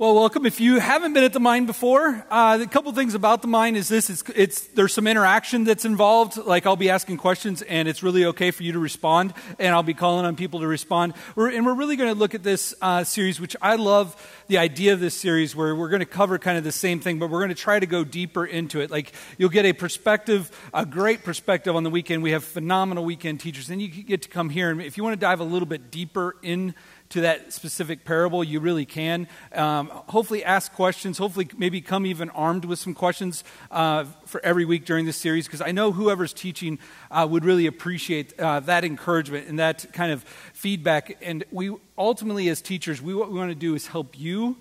Well, welcome. If you haven't been at the mine before, uh, a couple things about the mine is this: it's, it's, there's some interaction that's involved. Like I'll be asking questions, and it's really okay for you to respond, and I'll be calling on people to respond. We're, and we're really going to look at this uh, series, which I love the idea of this series, where we're going to cover kind of the same thing, but we're going to try to go deeper into it. Like you'll get a perspective, a great perspective on the weekend. We have phenomenal weekend teachers, and you get to come here, and if you want to dive a little bit deeper in to that specific parable, you really can. Um, hopefully, ask questions. Hopefully, maybe come even armed with some questions uh, for every week during this series, because I know whoever's teaching uh, would really appreciate uh, that encouragement and that kind of feedback. And we ultimately, as teachers, we, what we want to do is help you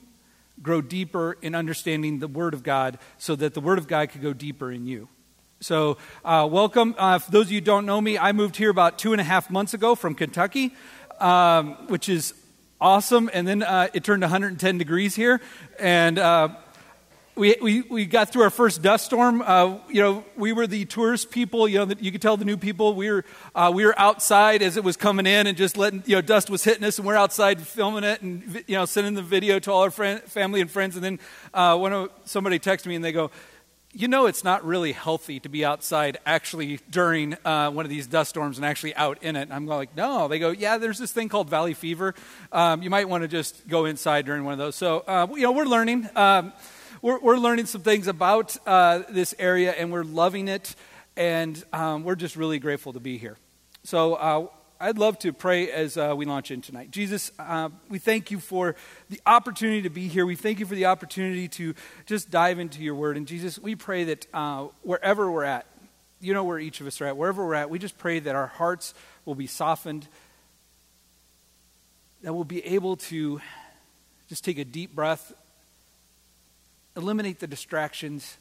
grow deeper in understanding the Word of God so that the Word of God could go deeper in you. So, uh, welcome. Uh, for those of you who don't know me, I moved here about two and a half months ago from Kentucky um, which is awesome. And then uh, it turned 110 degrees here, and uh, we, we, we got through our first dust storm. Uh, you know, we were the tourist people. You know, you could tell the new people. We were uh, we were outside as it was coming in, and just letting you know dust was hitting us, and we're outside filming it, and you know sending the video to all our friend, family and friends. And then uh, when somebody texted me, and they go you know it's not really healthy to be outside actually during uh, one of these dust storms and actually out in it. And I'm like, no. They go, yeah, there's this thing called valley fever. Um, you might want to just go inside during one of those. So, uh, you know, we're learning. Um, we're, we're, learning some things about uh, this area and we're loving it. And um, we're just really grateful to be here. So, uh, I'd love to pray as uh, we launch in tonight. Jesus, uh, we thank you for the opportunity to be here. We thank you for the opportunity to just dive into your word. And Jesus, we pray that uh, wherever we're at, you know where each of us are at, wherever we're at, we just pray that our hearts will be softened, that we'll be able to just take a deep breath, eliminate the distractions,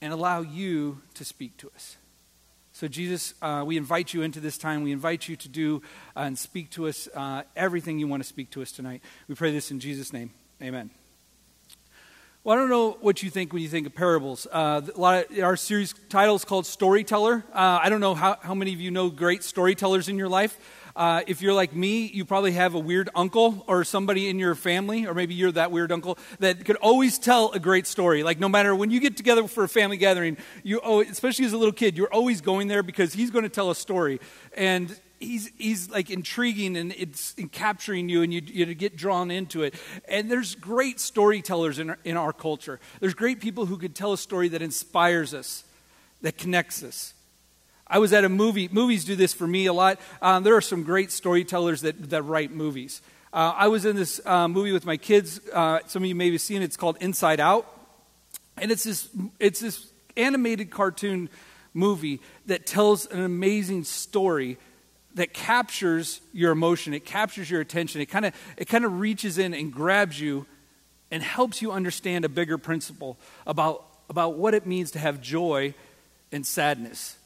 and allow you to speak to us. So, Jesus, uh, we invite you into this time. We invite you to do uh, and speak to us uh, everything you want to speak to us tonight. We pray this in Jesus' name. Amen. Well, I don't know what you think when you think of parables. Uh, a lot of, our series title is called Storyteller. Uh, I don't know how, how many of you know great storytellers in your life. Uh, if you're like me, you probably have a weird uncle or somebody in your family, or maybe you're that weird uncle that could always tell a great story. Like no matter when you get together for a family gathering, you oh, especially as a little kid, you're always going there because he's going to tell a story, and he's he's like intriguing and it's in capturing you, and you you get drawn into it. And there's great storytellers in our, in our culture. There's great people who could tell a story that inspires us, that connects us. I was at a movie. Movies do this for me a lot. Um, there are some great storytellers that, that write movies. Uh, I was in this uh, movie with my kids. Uh, some of you may have seen it. It's called Inside Out. And it's this, it's this animated cartoon movie that tells an amazing story that captures your emotion. It captures your attention. It kind of it kind of reaches in and grabs you and helps you understand a bigger principle about, about what it means to have joy and sadness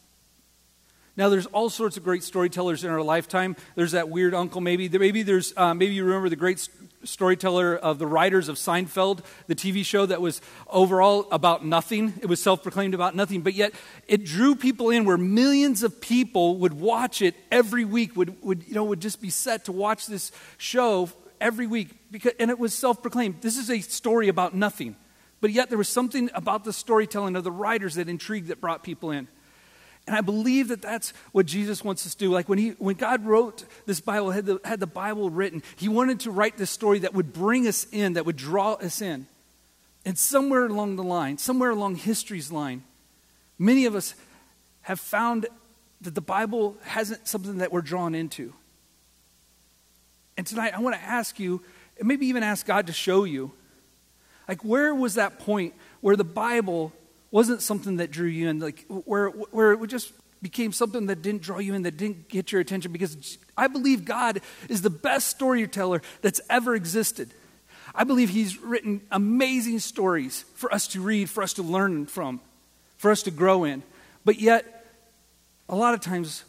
now, there's all sorts of great storytellers in our lifetime. There's that weird uncle, maybe. Maybe there's, uh, maybe you remember the great storyteller of the writers of Seinfeld, the TV show that was overall about nothing. It was self-proclaimed about nothing, but yet it drew people in where millions of people would watch it every week. Would, would you know would just be set to watch this show every week because, and it was self-proclaimed. This is a story about nothing, but yet there was something about the storytelling of the writers that intrigued that brought people in. And I believe that that's what Jesus wants us to do. Like when, he, when God wrote this Bible, had the, had the Bible written, he wanted to write this story that would bring us in, that would draw us in. And somewhere along the line, somewhere along history's line, many of us have found that the Bible hasn't something that we're drawn into. And tonight, I want to ask you, and maybe even ask God to show you, like, where was that point where the Bible wasn't something that drew you in, like where, where it just became something that didn't draw you in, that didn't get your attention, because I believe God is the best storyteller that's ever existed. I believe He's written amazing stories for us to read, for us to learn from, for us to grow in. But yet, a lot of times,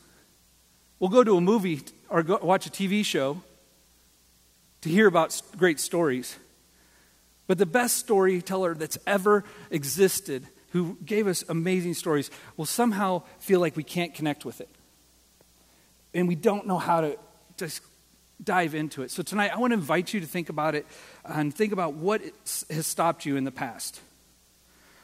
we'll go to a movie or go, watch a TV show to hear about great stories. But the best storyteller that's ever existed who gave us amazing stories will somehow feel like we can't connect with it. And we don't know how to just dive into it. So tonight, I want to invite you to think about it and think about what has stopped you in the past.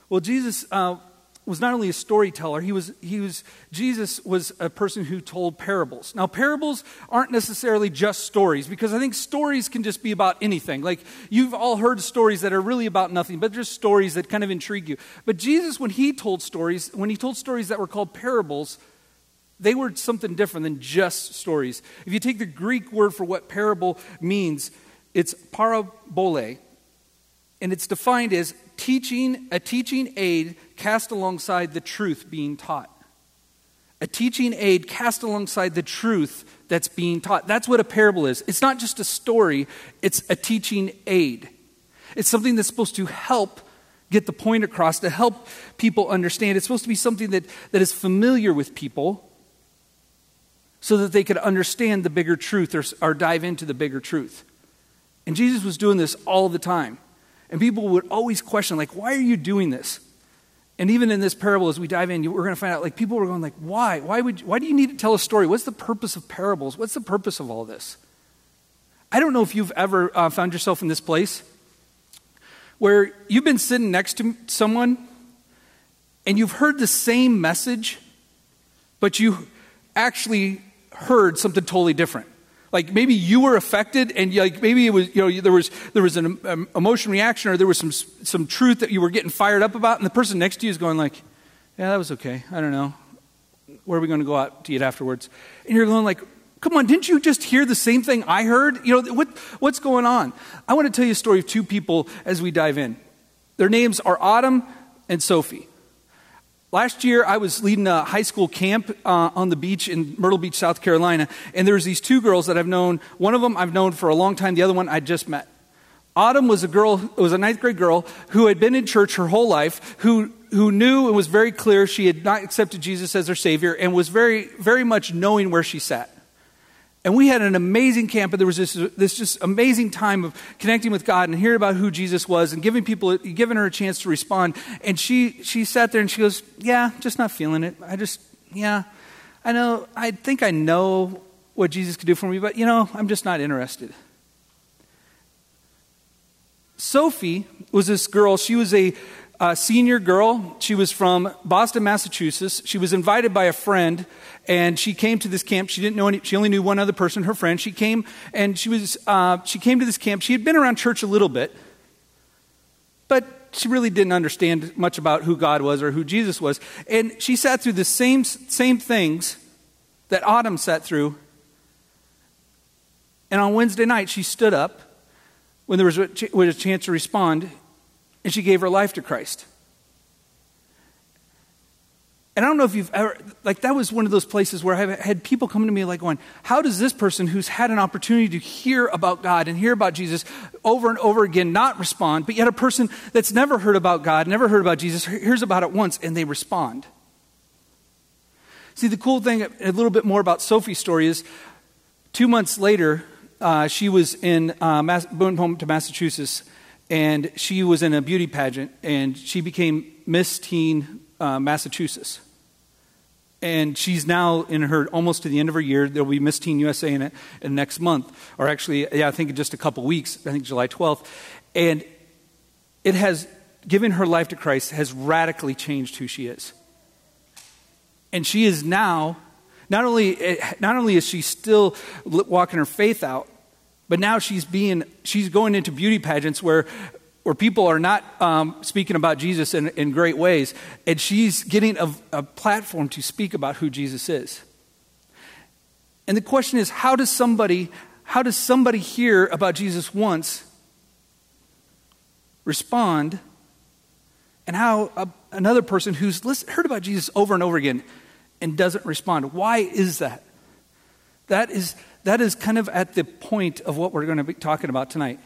Well, Jesus uh, was not only a storyteller, he was, he was, Jesus was a person who told parables. Now, parables aren't necessarily just stories because I think stories can just be about anything. Like, you've all heard stories that are really about nothing, but just stories that kind of intrigue you. But Jesus, when he told stories, when he told stories that were called parables, they were something different than just stories. If you take the Greek word for what parable means, it's parabole, and it's defined as teaching, a teaching aid cast alongside the truth being taught. A teaching aid cast alongside the truth that's being taught. That's what a parable is. It's not just a story, it's a teaching aid. It's something that's supposed to help get the point across, to help people understand. It's supposed to be something that, that is familiar with people so that they could understand the bigger truth or, or dive into the bigger truth. And Jesus was doing this all the time. And people would always question, like, why are you doing this? And even in this parable, as we dive in, we're going to find out, like, people were going, like, why? Why, would, why do you need to tell a story? What's the purpose of parables? What's the purpose of all this? I don't know if you've ever uh, found yourself in this place where you've been sitting next to someone and you've heard the same message, but you actually heard something totally different. Like maybe you were affected, and like maybe it was you know there was there was an um, emotion reaction, or there was some some truth that you were getting fired up about, and the person next to you is going like, "Yeah, that was okay. I don't know. Where are we going to go out to eat afterwards?" And you're going like, Come on, didn't you just hear the same thing I heard? You know, what, what's going on? I want to tell you a story of two people as we dive in. Their names are Autumn and Sophie. Last year, I was leading a high school camp uh, on the beach in Myrtle Beach, South Carolina, and there was these two girls that I've known. One of them I've known for a long time. The other one I just met. Autumn was a girl, was a ninth grade girl who had been in church her whole life, who who knew and was very clear she had not accepted Jesus as her Savior, and was very very much knowing where she sat. And we had an amazing camp, and there was this, this just amazing time of connecting with God and hearing about who Jesus was and giving people, giving her a chance to respond. And she, she sat there and she goes, Yeah, just not feeling it. I just, yeah, I know, I think I know what Jesus could do for me, but you know, I'm just not interested. Sophie was this girl, she was a a senior girl. She was from Boston, Massachusetts. She was invited by a friend, and she came to this camp. She didn't know any. She only knew one other person, her friend. She came, and she was. Uh, she came to this camp. She had been around church a little bit, but she really didn't understand much about who God was or who Jesus was. And she sat through the same same things that Autumn sat through. And on Wednesday night, she stood up when there was a, was a chance to respond and she gave her life to Christ. And I don't know if you've ever, like, that was one of those places where I had people come to me, like, going, How does this person who's had an opportunity to hear about God and hear about Jesus over and over again not respond, but yet a person that's never heard about God, never heard about Jesus, hears about it once and they respond? See, the cool thing, a little bit more about Sophie's story is two months later, uh, she was in uh, Mass- home to Massachusetts and she was in a beauty pageant, and she became Miss Teen uh, Massachusetts. And she's now in her almost to the end of her year. There'll be Miss Teen USA in it in next month, or actually, yeah, I think in just a couple weeks. I think July 12th, and it has given her life to Christ has radically changed who she is. And she is now not only eh, not only is she still walking her faith out, but now she's being she's going into beauty pageants where where people are not um, speaking about Jesus in, in great ways, and she's getting a, a platform to speak about who Jesus is. And the question is, how does somebody how does somebody hear about Jesus once, respond, and how a, another person who's heard about Jesus over and over again and doesn't respond? Why is that? That is that is kind of at the point of what we're going to be talking about tonight.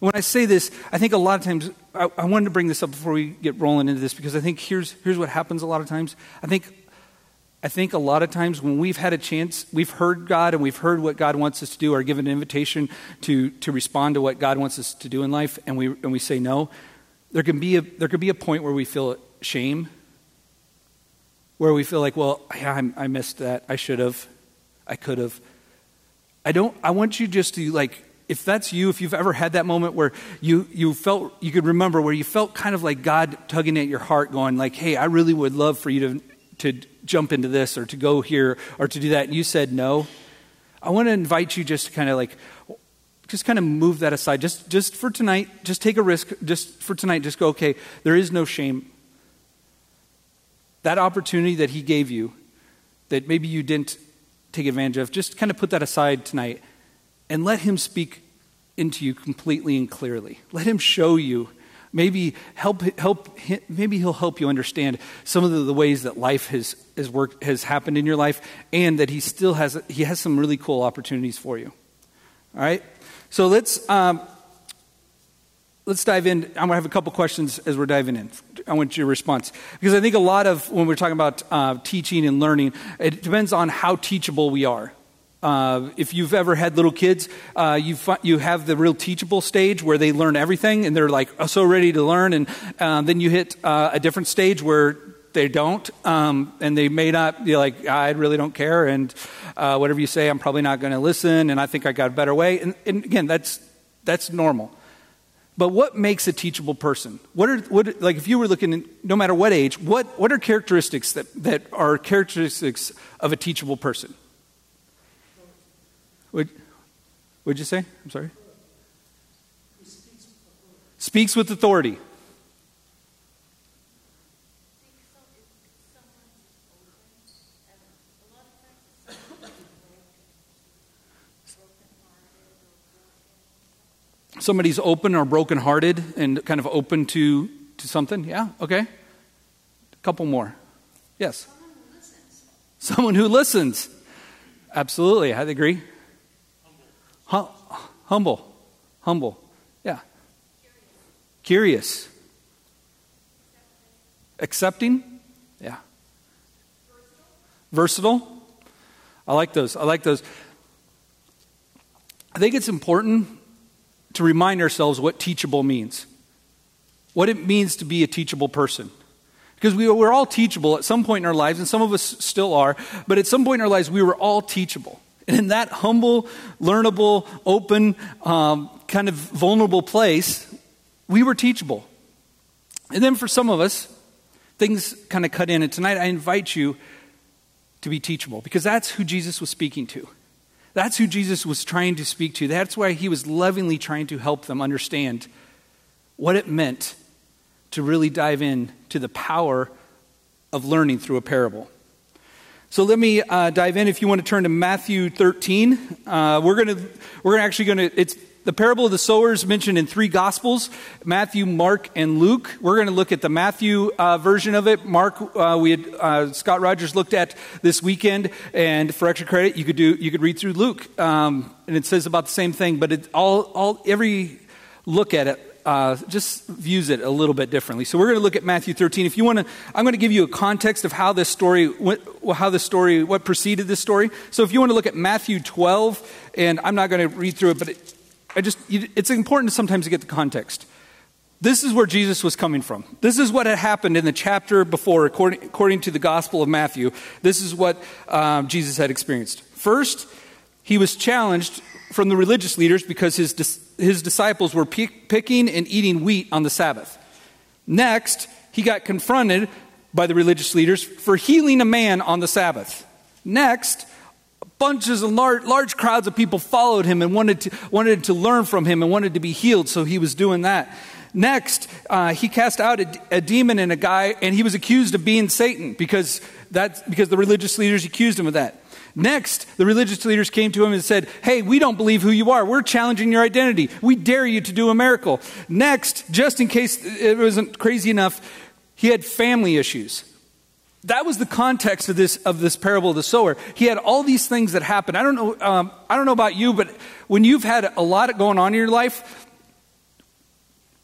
When I say this, I think a lot of times, I, I, wanted to bring this up before we get rolling into this because I think here's, here's what happens a lot of times. I think, I think a lot of times when we've had a chance, we've heard God and we've heard what God wants us to do or given an invitation to, to respond to what God wants us to do in life and we, and we say no, there can, be a, there could be a point where we feel shame, where we feel like, well, yeah, I, I missed that. I should have. I could have. I don't I want you just to like if that's you, if you've ever had that moment where you, you felt, you could remember where you felt kind of like God tugging at your heart, going like, hey, I really would love for you to, to jump into this or to go here or to do that, and you said no, I want to invite you just to kind of like, just kind of move that aside. Just, just for tonight, just take a risk. Just for tonight, just go, okay, there is no shame. That opportunity that He gave you, that maybe you didn't take advantage of, just kind of put that aside tonight and let Him speak into you completely and clearly. Let Him show you. Maybe help, help maybe he'll help you understand some of the, the ways that life has, has worked has happened in your life and that he still has he has some really cool opportunities for you. All right? So let's um, let's dive in. I'm going to have a couple questions as we're diving in. I want your response. Because I think a lot of, when we're talking about uh, teaching and learning, it depends on how teachable we are. Uh, if you've ever had little kids, uh, you, you have the real teachable stage where they learn everything and they're like oh, so ready to learn. And uh, then you hit uh, a different stage where they don't. Um, and they may not be like, I really don't care. And uh, whatever you say, I'm probably not going to listen. And I think I got a better way. And, and, again, that's, that's normal. But what makes a teachable person? What are, what, like if you were looking, no matter what age, what, what are characteristics that, that are characteristics of a teachable person? Would, would you say? I'm sorry. Speaks with authority. Somebody's open or brokenhearted and kind of open to, to something. Yeah, okay. A couple more. Yes. Someone who listens. Absolutely, I agree. Hum- humble. Humble. Yeah. Curious. Accepting. Yeah. Versatile. I like those. I like those. I think it's important to remind ourselves what teachable means, what it means to be a teachable person. Because we, we're all teachable at some point in our lives, and some of us still are, but at some point in our lives, we were all teachable. And in that humble, learnable, open, um, kind of vulnerable place, we were teachable. And then for some of us, things kind of cut in. And tonight I invite you to be teachable because that's who Jesus was speaking to. That's who Jesus was trying to speak to. That's why he was lovingly trying to help them understand what it meant to really dive in to the power of learning through a parable. So let me uh, dive in. If you want to turn to Matthew 13, uh, we're going to we're actually going to it's the parable of the sowers mentioned in three gospels Matthew, Mark, and Luke. We're going to look at the Matthew uh, version of it. Mark, uh, we had uh, Scott Rogers looked at this weekend, and for extra credit, you could do you could read through Luke, um, and it says about the same thing. But it all all every look at it uh, just views it a little bit differently. So we're going to look at Matthew 13. If you want to, I'm going to give you a context of how this story, how this story, what preceded this story. So if you want to look at Matthew 12, and I'm not going to read through it, but it, I just, it's important sometimes to get the context. This is where Jesus was coming from. This is what had happened in the chapter before, according, according to the Gospel of Matthew. This is what um, Jesus had experienced. First, he was challenged from the religious leaders because his, his disciples were picking and eating wheat on the Sabbath. Next, he got confronted by the religious leaders for healing a man on the Sabbath. Next, bunches of large, large crowds of people followed him and wanted to, wanted to learn from him and wanted to be healed, so he was doing that. Next, uh, he cast out a, a, demon in a guy, and he was accused of being Satan because, that's, because the religious leaders accused him of that. Next, the religious leaders came to him and said, Hey, we don't believe who you are. We're challenging your identity. We dare you to do a miracle. Next, just in case it wasn't crazy enough, he had family issues. That was the context of this, of this parable of the sower. He had all these things that happened. I don't, know, um, I don't know about you, but when you've had a lot going on in your life,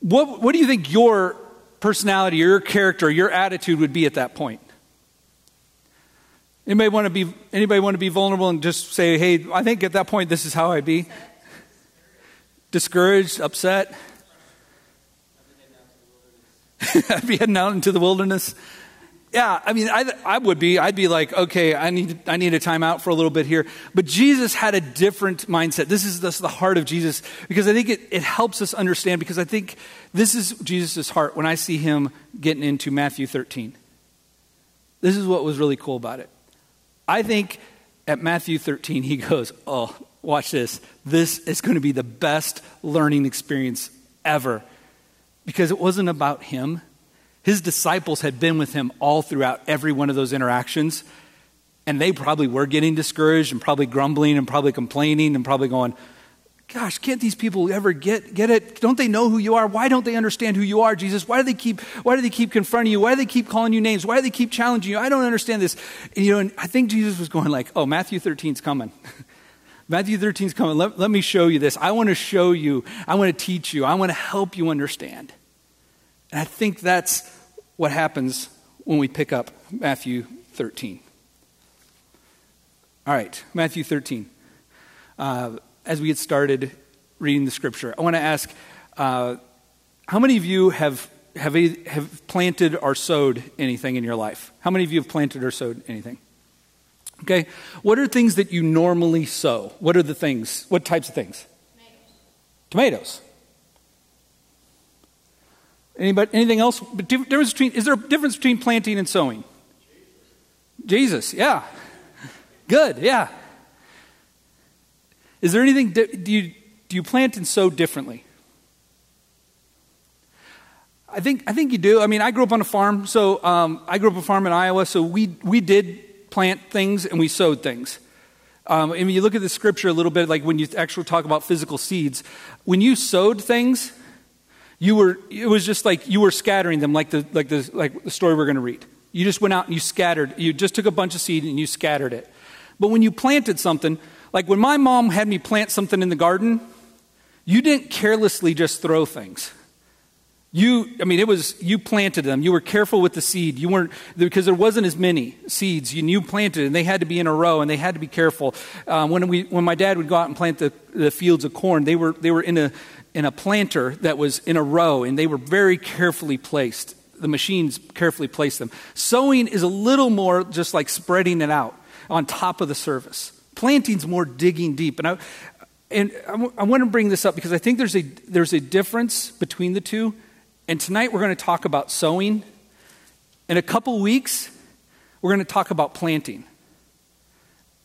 what, what do you think your personality, your character, your attitude would be at that point? Anybody want to be anybody want to be vulnerable and just say, "Hey, I think at that point this is how I'd be." Discouraged, upset. I'd be heading out into the wilderness. Yeah, I mean, I, I would be. I'd be like, okay, I need, I need a timeout for a little bit here. But Jesus had a different mindset. This is, this is the heart of Jesus because I think it, it helps us understand because I think this is Jesus' heart when I see him getting into Matthew 13. This is what was really cool about it. I think at Matthew 13, he goes, oh, watch this. This is going to be the best learning experience ever because it wasn't about him. His disciples had been with him all throughout every one of those interactions, and they probably were getting discouraged and probably grumbling and probably complaining and probably going, Gosh, can't these people ever get, get it? Don't they know who you are? Why don't they understand who you are, Jesus? Why do they keep, why do they keep confronting you? Why do they keep calling you names? Why do they keep challenging you? I don't understand this. And, you know, and I think Jesus was going like, oh, Matthew 13's coming. Matthew 13's coming. Let, let me show you this. I want to show you. I want to teach you. I want to help you understand. And I think that's what happens when we pick up Matthew 13. All right, Matthew 13. Uh, as we get started reading the scripture, I want to ask uh, how many of you have, have, have planted or sowed anything in your life? How many of you have planted or sowed anything? Okay, what are things that you normally sow? What are the things? What types of things? Tomatoes. Tomatoes. Anybody, anything else? Difference between, is there a difference between planting and sowing? Jesus, yeah. Good, yeah. Is there anything, do you, do you plant and sow differently? I think, I think you do. I mean, I grew up on a farm, so um, I grew up on a farm in Iowa, so we, we did plant things and we sowed things. Um, and when you look at the scripture a little bit, like when you actually talk about physical seeds, when you sowed things, you were, it was just like you were scattering them, like the, like the, like the story we're going to read. You just went out and you scattered. You just took a bunch of seed and you scattered it. But when you planted something, like when my mom had me plant something in the garden, you didn't carelessly just throw things. You, I mean, it was, you planted them. You were careful with the seed. You weren't, because there wasn't as many seeds. You, you planted and they had to be in a row and they had to be careful. Uh, when, we, when my dad would go out and plant the, the fields of corn, they were, they were in a, in a planter that was in a row, and they were very carefully placed. The machines carefully placed them. Sowing is a little more just like spreading it out on top of the surface. Planting's more digging deep. And I, and I, w- I want to bring this up because I think there's a, there's a difference between the two. And tonight we're going to talk about sowing. In a couple weeks, we're going to talk about planting.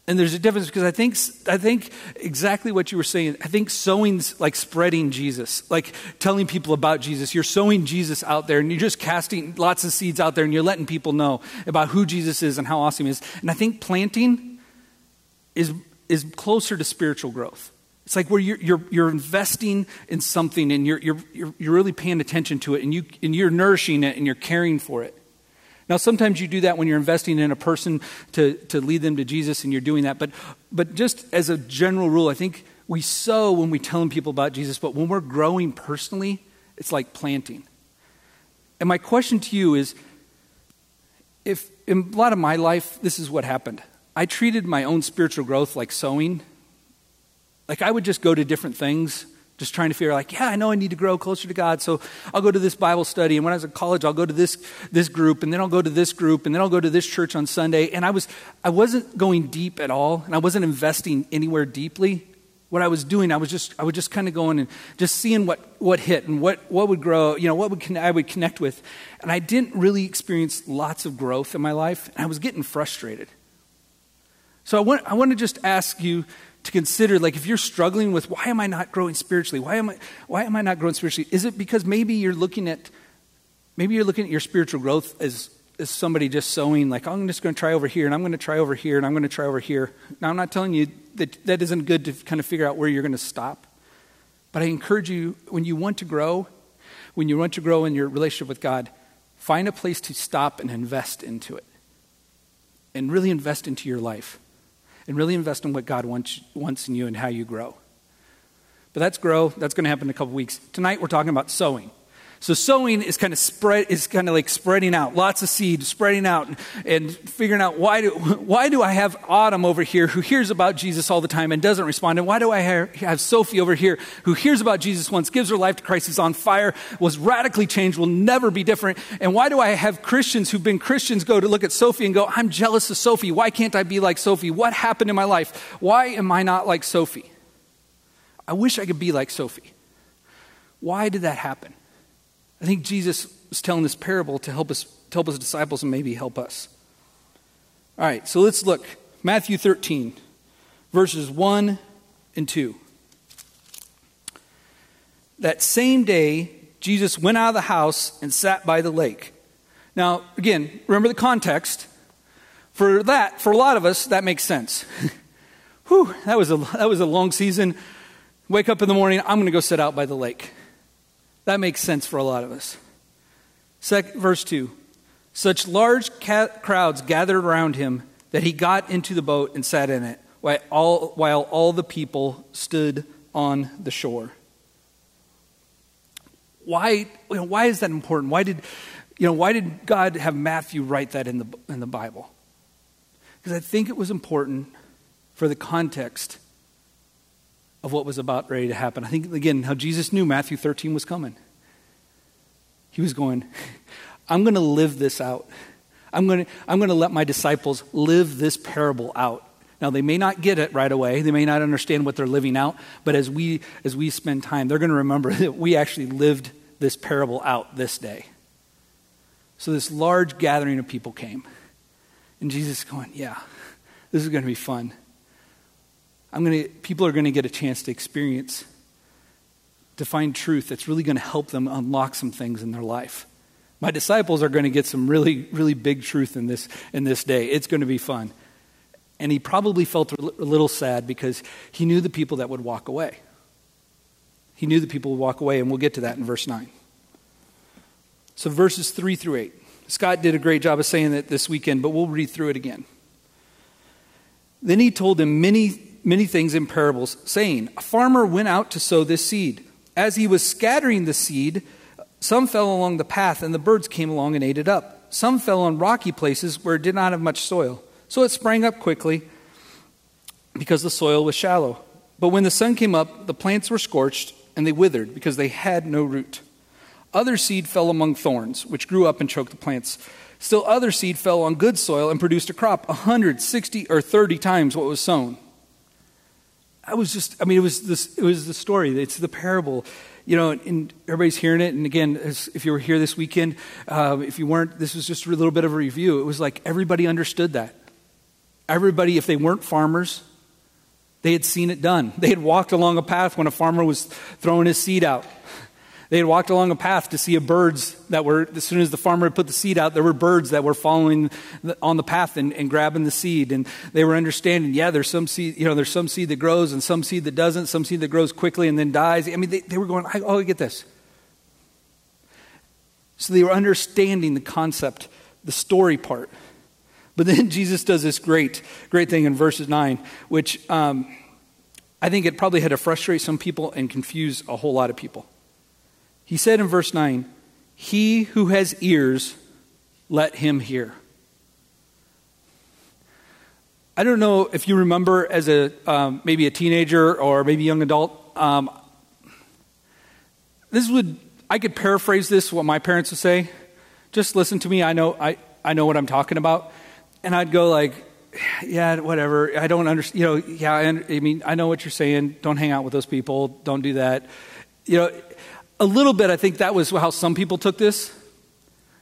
And there's a difference because I think, I think exactly what you were saying. I think sowing's like spreading Jesus, like telling people about Jesus. You're sowing Jesus out there and you're just casting lots of seeds out there and you're letting people know about who Jesus is and how awesome he is. And I think planting is, is closer to spiritual growth. It's like where you're, you're, you're investing in something and you're, you're, you're really paying attention to it and, you, and you're nourishing it and you're caring for it. Now, sometimes you do that when you're investing in a person to, to lead them to Jesus and you're doing that. But, but just as a general rule, I think we sow when we tell people about Jesus, but when we're growing personally, it's like planting. And my question to you is if in a lot of my life, this is what happened. I treated my own spiritual growth like sowing. Like I would just go to different things just trying to figure like, yeah, I know I need to grow closer to God, so I'll go to this Bible study. And when I was in college, I'll go to this, this group, and then I'll go to this group, and then I'll go to this church on Sunday. And I, was, I wasn't going deep at all, and I wasn't investing anywhere deeply. What I was doing, I was just, I was just kind of going and just seeing what, what hit and what, what would grow, you know, what would I would connect with. And I didn't really experience lots of growth in my life, and I was getting frustrated. So I want, I want to just ask you to consider like if you're struggling with why am I not growing spiritually? Why am I why am I not growing spiritually? Is it because maybe you're looking at maybe you're looking at your spiritual growth as as somebody just sowing like oh, I'm just going to try over here and I'm going to try over here and I'm going to try over here. Now I'm not telling you that that isn't good to kind of figure out where you're going to stop. But I encourage you when you want to grow, when you want to grow in your relationship with God, find a place to stop and invest into it. And really invest into your life and really invest in what God wants, wants in you and how you grow. But that's grow. That's going to happen in a couple weeks. Tonight, we're talking about sowing. So sowing is kind of spread is kind of like spreading out, lots of seed spreading out, and, and, figuring out why do why do I have Autumn over here who hears about Jesus all the time and doesn't respond, and why do I have Sophie over here who hears about Jesus once, gives her life to Christ, is on fire, was radically changed, will never be different, and why do I have Christians who've been Christians go to look at Sophie and go, I'm jealous of Sophie. Why can't I be like Sophie? What happened in my life? Why am I not like Sophie? I wish I could be like Sophie. Why did that happen? I think Jesus was telling this parable to help us to help his disciples and maybe help us. All right, so let's look. Matthew 13, verses 1 and 2. That same day, Jesus went out of the house and sat by the lake. Now, again, remember the context. For that, for a lot of us, that makes sense. Whew, that was a, that was a long season. Wake up in the morning, I'm going to go sit out by the lake. That makes sense for a lot of us. Second, verse 2 Such large crowds gathered around him that he got into the boat and sat in it, while all, while all the people stood on the shore. Why, you know, why is that important? Why did, you know, why did God have Matthew write that in the, in the Bible? Because I think it was important for the context of what was about ready to happen. I think, again, how Jesus knew Matthew 13 was coming. He was going, I'm going to live this out. I'm going to, I'm going to let my disciples live this parable out. Now, they may not get it right away. They may not understand what they're living out. But as we, as we spend time, they're going to remember that we actually lived this parable out this day. So this large gathering of people came. And Jesus going, Yeah, this is going to be fun. I'm going to, people are going to get a chance to experience, to find truth that's really going to help them unlock some things in their life. My disciples are going to get some really, really big truth in this, in this day. It's going to be fun. And he probably felt a little sad because he knew the people that would walk away. He knew the people would walk away, and we'll get to that in verse 9. So, verses 3 through 8. Scott did a great job of saying that this weekend, but we'll read through it again. Then he told them many many things in parables, saying, A farmer went out to sow this seed. As he was scattering the seed, some fell along the path, and the birds came along and ate it up. Some fell on rocky places where it did not have much soil. So it sprang up quickly because the soil was shallow. But when the sun came up, the plants were scorched, and they withered because they had no root. Other seed fell among thorns, which grew up and choked the plants. Still, other seed fell on good soil and produced a crop a hundred, sixty, or thirty times what was sown. I was just, I mean, it was this, it was the story. It's the parable, you know, and everybody's hearing it. And again, if you were here this weekend, uh, if you weren't, this was just a little bit of a review. It was like everybody understood that. Everybody, if they weren't farmers, they had seen it done. They had walked along a path when a farmer was throwing his seed out. They had walked along a path to see a birds that were, as soon as the farmer had put the seed out, there were birds that were following the, on the path and, and grabbing the seed. And they were understanding, yeah, there's some seed, you know, there's some seed that grows and some seed that doesn't, some seed that grows quickly and then dies. I mean, they, they were going, oh, I get this. So they were understanding the concept, the story part. But then Jesus does this great, great thing in verses 9, which um, I think it probably had to frustrate some people and confuse a whole lot of people. He said in verse 9, He who has ears, let him hear. I don't know if you remember as a um, maybe a teenager or maybe young adult. Um, this would I could paraphrase this what my parents would say. Just listen to me. I know I, I know what I'm talking about, and I'd go like, yeah, whatever. I don't understand. You know, yeah. I, I mean, I know what you're saying. Don't hang out with those people. Don't do that. You know, a little bit, I think that was how some people took this.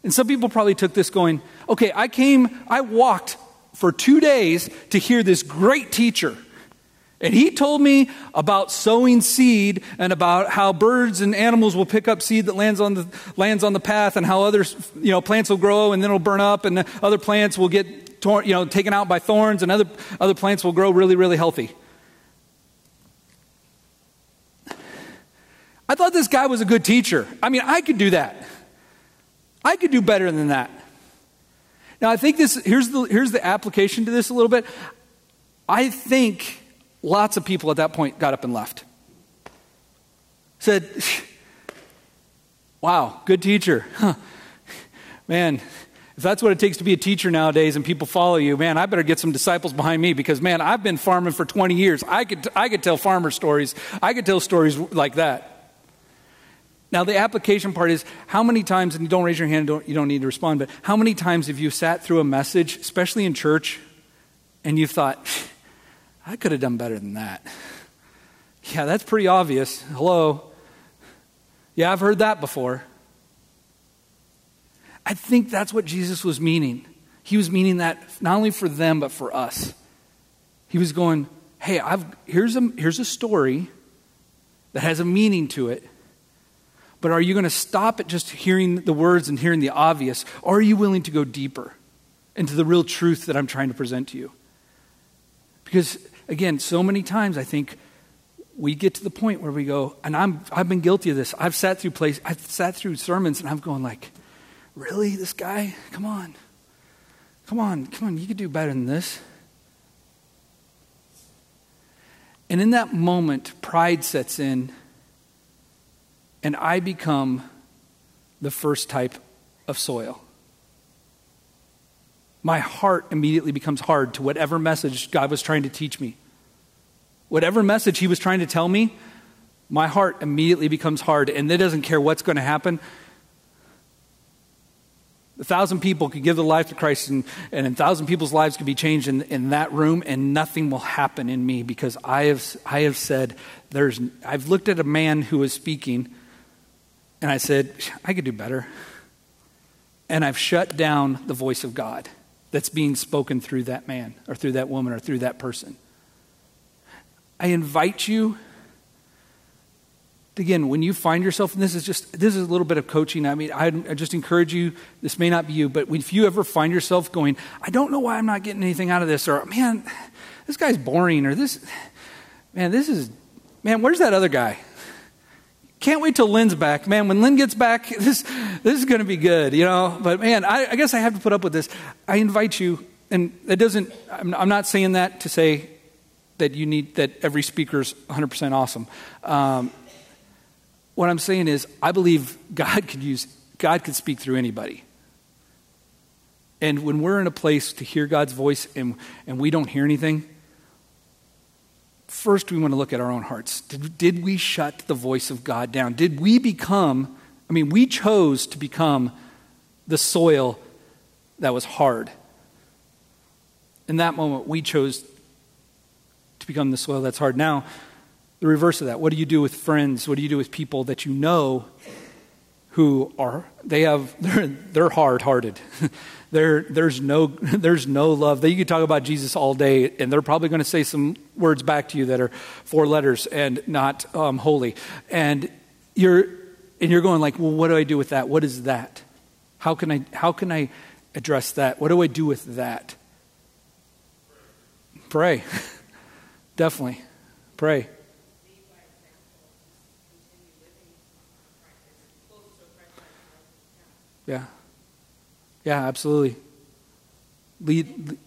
And some people probably took this going, okay, I came, I walked for two days to hear this great teacher. And he told me about sowing seed and about how birds and animals will pick up seed that lands on the, lands on the path and how other you know, plants will grow and then it'll burn up and other plants will get torn, you know, taken out by thorns and other, other plants will grow really, really healthy. I thought this guy was a good teacher. I mean, I could do that. I could do better than that. Now, I think this, here's the, here's the application to this a little bit. I think lots of people at that point got up and left. Said, Wow, good teacher. Huh. Man, if that's what it takes to be a teacher nowadays and people follow you, man, I better get some disciples behind me because, man, I've been farming for 20 years. I could, I could tell farmer stories. I could tell stories like that. Now, the application part is how many times, and don't raise your hand, don't, you don't need to respond, but how many times have you sat through a message, especially in church, and you've thought, I could have done better than that? Yeah, that's pretty obvious. Hello. Yeah, I've heard that before. I think that's what Jesus was meaning. He was meaning that not only for them, but for us. He was going, hey, I've, here's, a, here's a story that has a meaning to it. But are you going to stop at just hearing the words and hearing the obvious? Or are you willing to go deeper into the real truth that I'm trying to present to you? Because, again, so many times I think we get to the point where we go, and I'm, I've been guilty of this. I've sat through place, I've sat through sermons, and I'm going like, really, this guy? Come on, come on, come on. You could do better than this. And in that moment, pride sets in, and I become the first type of soil. My heart immediately becomes hard to whatever message God was trying to teach me. Whatever message he was trying to tell me, my heart immediately becomes hard, and it doesn't care what's going to happen. A thousand people could give their life to Christ, and, and a thousand people's lives could be changed in, in that room, and nothing will happen in me because I have, I have said, there's, I've looked at a man who was speaking, and I said, I could do better. And I've shut down the voice of God that's being spoken through that man, or through that woman, or through that person. I invite you again, when you find yourself, and this is just this is a little bit of coaching. I mean, I, I, just encourage you. This may not be you, but if you ever find yourself going, I don't know why I'm not getting anything out of this, or man, this guy's boring, or this, man, this is, man, where's that other guy? Can't wait till Lynn's back, man. When Lynn gets back, this this is going to be good, you know. But man, I, I, guess I have to put up with this. I invite you, and it doesn't. I'm, I'm not saying that to say that you need that every speaker is 100% awesome. Um, what I'm saying is, I believe God could use God could speak through anybody. And when we're in a place to hear God's voice and, and we don't hear anything, first we want to look at our own hearts. Did, did we shut the voice of God down? Did we become, I mean, we chose to become the soil that was hard. In that moment, we chose to become the soil that's hard. Now, the reverse of that. What do you do with friends? What do you do with people that you know who are they have they're they're hard-hearted. there there's no there's no love. You could talk about Jesus all day, and they're probably going to say some words back to you that are four letters and not um, holy. And you're and you're going like, well, what do I do with that? What is that? How can I how can I address that? What do I do with that? Pray. Definitely. Pray. Yeah. Yeah, absolutely. Lead,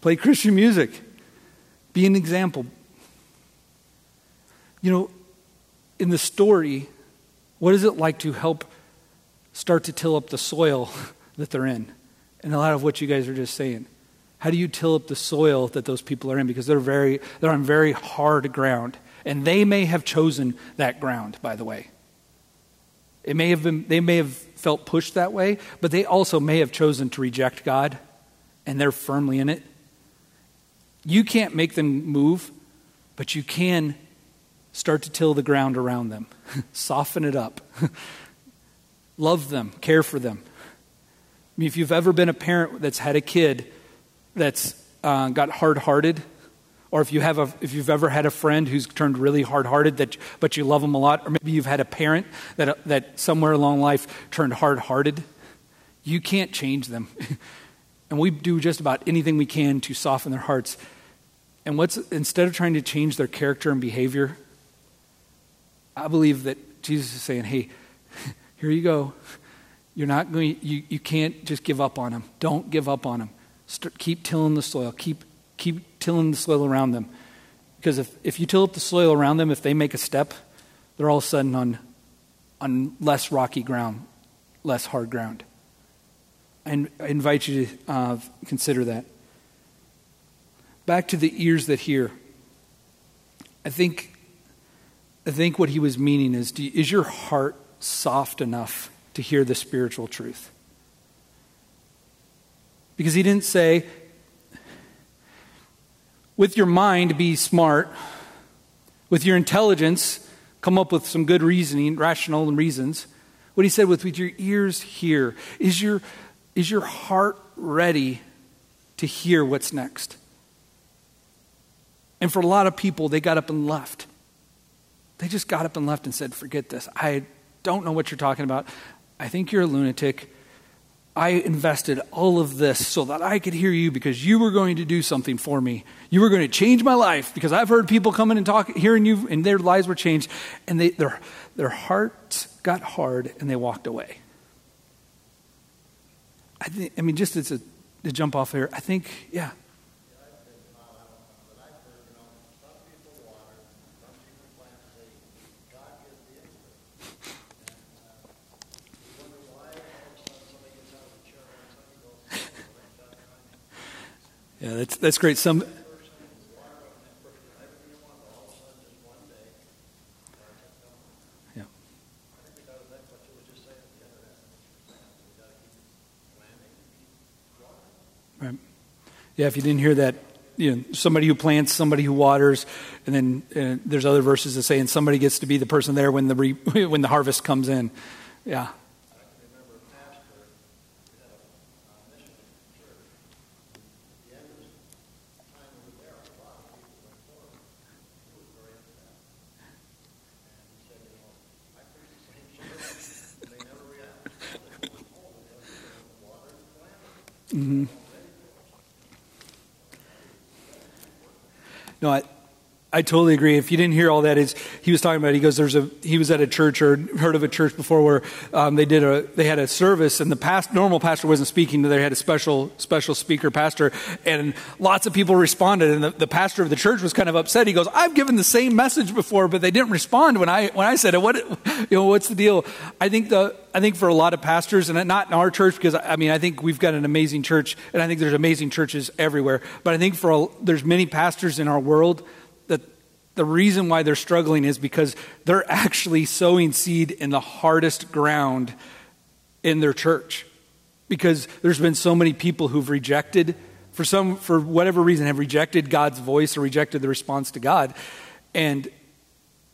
play Christian music. Be an example. You know, in the story, what is it like to help start to till up the soil that they're in? And a lot of what you guys are just saying. How do you till up the soil that those people are in? Because they're, very, they're on very hard ground. And they may have chosen that ground, by the way. It may have been, they may have felt pushed that way, but they also may have chosen to reject God, and they're firmly in it. You can't make them move, but you can start to till the ground around them, soften it up, love them, care for them. I mean, if you've ever been a parent that's had a kid that's uh, got hard hearted, or if, you have a, if you've ever had a friend who's turned really hard hearted, that, but you love them a lot, or maybe you've had a parent that, that somewhere along life turned hard hearted, you can't change them. and we do just about anything we can to soften their hearts. And what's instead of trying to change their character and behavior, I believe that Jesus is saying, hey, here you go. You're not going, you, you can't just give up on them. Don't give up on them. Start, keep tilling the soil. Keep, keep tilling the soil around them. Because if, if you till up the soil around them, if they make a step, they're all of a sudden on, on less rocky ground, less hard ground. I invite you to uh, consider that. Back to the ears that hear. I think, I think what he was meaning is is your heart soft enough to hear the spiritual truth? Because he didn't say, with your mind, be smart. With your intelligence, come up with some good reasoning, rational reasons. What he said with, with your ears hear. Is your, is your heart ready to hear what's next? And for a lot of people, they got up and left. They just got up and left and said, Forget this. I don't know what you're talking about. I think you're a lunatic. I invested all of this so that I could hear you because you were going to do something for me. You were going to change my life because I've heard people coming and talking, hearing you, and their lives were changed. And they, their, their hearts got hard and they walked away. I, think, I mean, just as a, to jump off there, I think, yeah, Yeah, that's, that's great. Some. Yeah. Right. Yeah, if you didn't hear that, you know, somebody who plants, somebody who waters, and then uh, there's other verses that say, and somebody gets to be the person there when the re- when the harvest comes in. Yeah. Mm-hmm. No, I, I totally agree. If you didn't hear all that, is he was talking about. He goes, "There's a." He was at a church or heard of a church before where um, they did a they had a service and the past normal pastor wasn't speaking. They had a special special speaker pastor, and lots of people responded. And the, the pastor of the church was kind of upset. He goes, "I've given the same message before, but they didn't respond when I when I said it. What you know? What's the deal?" I think the I think for a lot of pastors, and not in our church, because I mean I think we've got an amazing church, and I think there's amazing churches everywhere. But I think for a, there's many pastors in our world the reason why they're struggling is because they're actually sowing seed in the hardest ground in their church. Because there's been so many people who've rejected, for some, for whatever reason, have rejected God's voice or rejected the response to God. And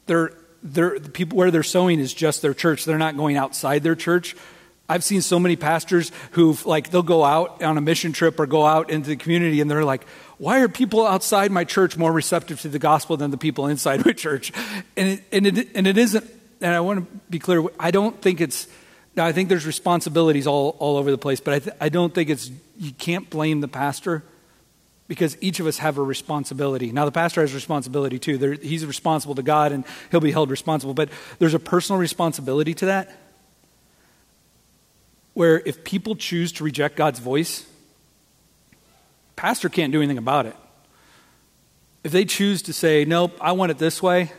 they're, they're, the people where they're sowing is just their church. They're not going outside their church. I've seen so many pastors who've, like, they'll go out on a mission trip or go out into the community and they're like, why are people outside my church more receptive to the gospel than the people inside my church? And it, and it, and it isn't, and I want to be clear, I don't think it's, now I think there's responsibilities all, all over the place, but I, th- I don't think it's, you can't blame the pastor because each of us have a responsibility. Now, the pastor has a responsibility too. There, he's responsible to God and he'll be held responsible, but there's a personal responsibility to that where if people choose to reject God's voice, pastor can't do anything about it. If they choose to say, "Nope, I want it this way,"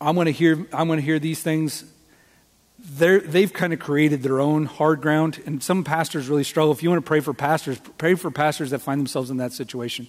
I'm going to hear I'm going to hear these things. they've kind of created their own hard ground, and some pastors really struggle. If you want to pray for pastors, pray for pastors that find themselves in that situation.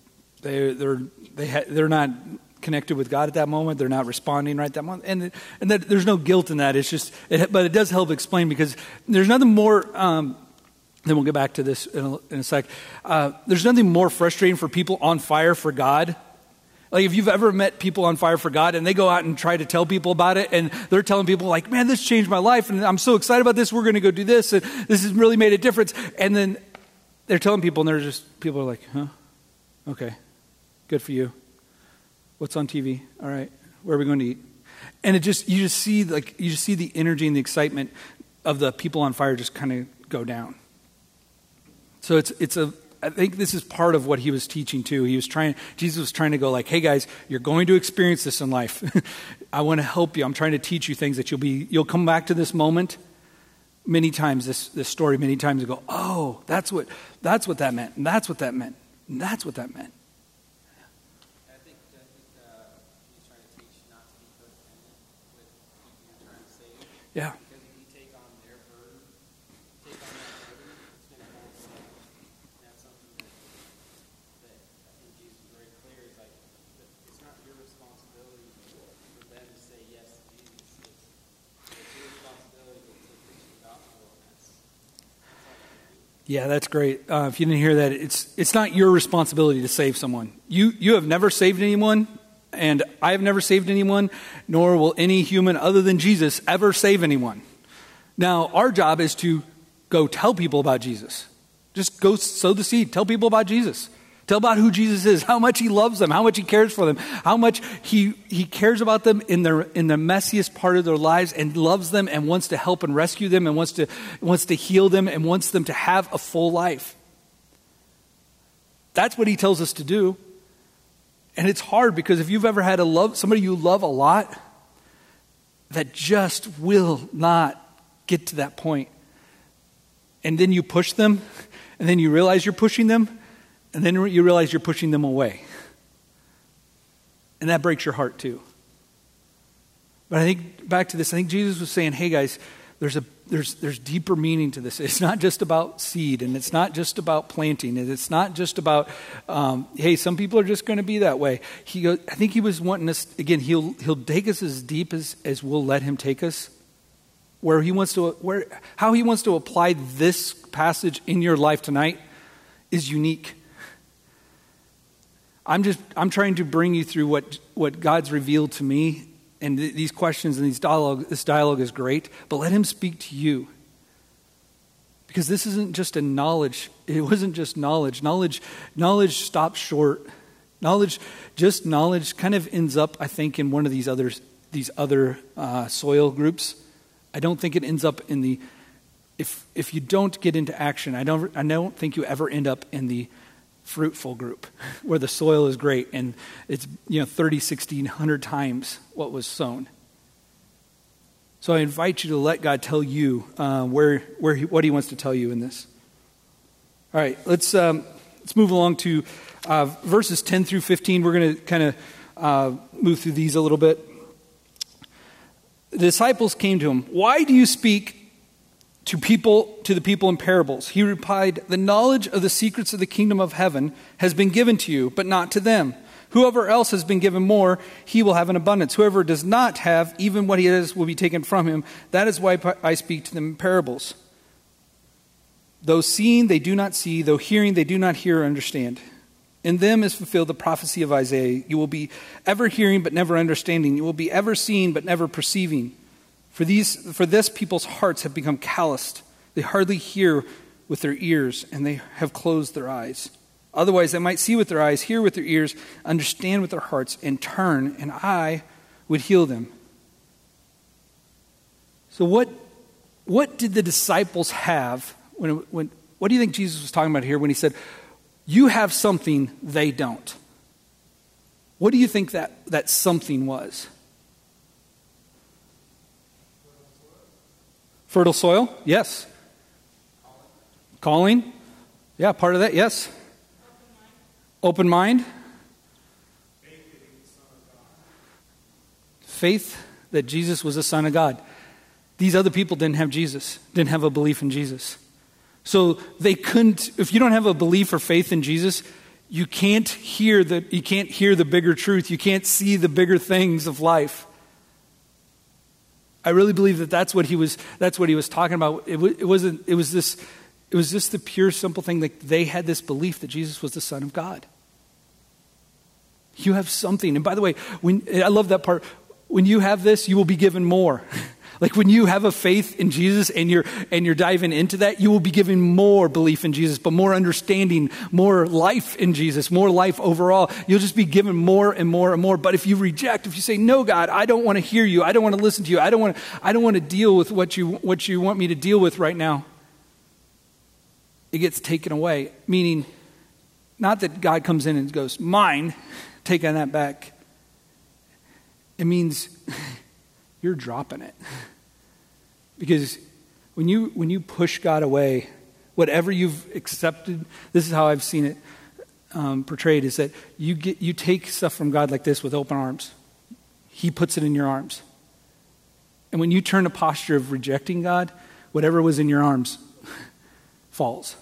they they're they ha- they're not connected with God at that moment. They're not responding right that moment, and and that, there's no guilt in that. It's just, it, but it does help explain because there's nothing more. Um, then we'll get back to this in a, in a sec. Uh, there's nothing more frustrating for people on fire for God. Like if you've ever met people on fire for God and they go out and try to tell people about it and they're telling people like, man, this changed my life and I'm so excited about this. We're going to go do this and this has really made a difference. And then they're telling people, and they're just, people are like, huh? Okay, good for you. What's on TV? All right, where are we going to eat? And it just, you just see, like, you just see the energy and the excitement of the people on fire just kind of go down. So it's, it's a, I think this is part of what he was teaching too. He was trying, Jesus was trying to go like, hey guys, you're going to experience this in life. I want to help you. I'm trying to teach you things that you'll be, you'll come back to this moment many times, this, this story many times and go, oh, that's what, that's what that meant. And that's what that meant. And that's what that meant. I think, I think uh, he's trying to teach not to be codependent with people you're trying to save. Yeah. Yeah, that's great. Uh, if you didn't hear that, it's, it's not your responsibility to save someone. You, you have never saved anyone, and I have never saved anyone, nor will any human other than Jesus ever save anyone. Now, our job is to go tell people about Jesus. Just go sow the seed. Tell people about Jesus. Tell about who Jesus is, how much he loves them, how much he cares for them, how much he, he cares about them in, their, in the messiest part of their lives and loves them and wants to help and rescue them and wants to, wants to heal them and wants them to have a full life. That's what he tells us to do. And it's hard because if you've ever had a love, somebody you love a lot that just will not get to that point, and then you push them, and then you realize you're pushing them, and then you realize you're pushing them away. And that breaks your heart too. But I think back to this, I think Jesus was saying, hey guys, there's, a, there's, there's deeper meaning to this. It's not just about seed, and it's not just about planting, and it's not just about, um, hey, some people are just going to be that way. He goes, I think he was wanting us, again, he'll, he'll take us as deep as, as we'll let him take us. Where he wants to, where, how he wants to apply this passage in your life tonight is unique. I'm just I'm trying to bring you through what what God's revealed to me, and th- these questions and these dialogue. This dialogue is great, but let Him speak to you, because this isn't just a knowledge. It wasn't just knowledge. Knowledge knowledge stops short. Knowledge, just knowledge, kind of ends up, I think, in one of these other these other uh, soil groups. I don't think it ends up in the. If if you don't get into action, I don't I don't think you ever end up in the fruitful group where the soil is great and it's you know 30 60 100 times what was sown. So i invite you to let god tell you uh, where, where he, what he wants to tell you in this. All right let's um, let's move along to uh, verses 10 through 15 we're going to kind of uh, move through these a little bit. The disciples came to him why do you speak to people to the people in parables. He replied the knowledge of the secrets of the kingdom of heaven has been given to you but not to them. Whoever else has been given more he will have an abundance. Whoever does not have even what he has will be taken from him. That is why i speak to them in parables. Though seeing they do not see. Though hearing they do not hear or understand. In them is fulfilled the prophecy of isaiah. You will be ever hearing but never understanding. You will be ever seeing but never perceiving for, these, for this people's hearts have become calloused. They hardly hear with their ears, and they have closed their eyes. Otherwise, they might see with their eyes, hear with their ears, understand with their hearts, and turn, and I would heal them. So, what, what did the disciples have? When, when, what do you think Jesus was talking about here when he said, You have something they don't? What do you think that, that something was? Fertile soil? Yes. Calling? Yeah, part of that, yes. Open mind? Faith that Jesus was the Son of God. These other people didn't have Jesus, didn't have a belief in Jesus. So they couldn't, if you don't have a belief or faith in Jesus, you can't hear the, you can't hear the bigger truth. You can't see the bigger things of life. I really believe that that's what he was, that's what he was talking about. It, it, wasn't, it was this, it was just the pure, simple thing that they had this belief that Jesus was the Son of God. You have something. And by the way, when, I love that part. When you have this, you will be given more. Like when you have a faith in Jesus and you're and you're diving into that, you will be given more belief in Jesus, but more understanding, more life in Jesus, more life overall. You'll just be given more and more and more. But if you reject, if you say, "No, God, I don't want to hear you. I don't want to listen to you. I don't want to, I don't want to deal with what you what you want me to deal with right now." It gets taken away, meaning not that God comes in and goes, "Mine, taking that back." It means you're dropping it. Because when you, when you push God away, whatever you've accepted, this is how I've seen it um, portrayed, is that you, get, you take stuff from God like this with open arms. He puts it in your arms. And when you turn a posture of rejecting God, whatever was in your arms falls.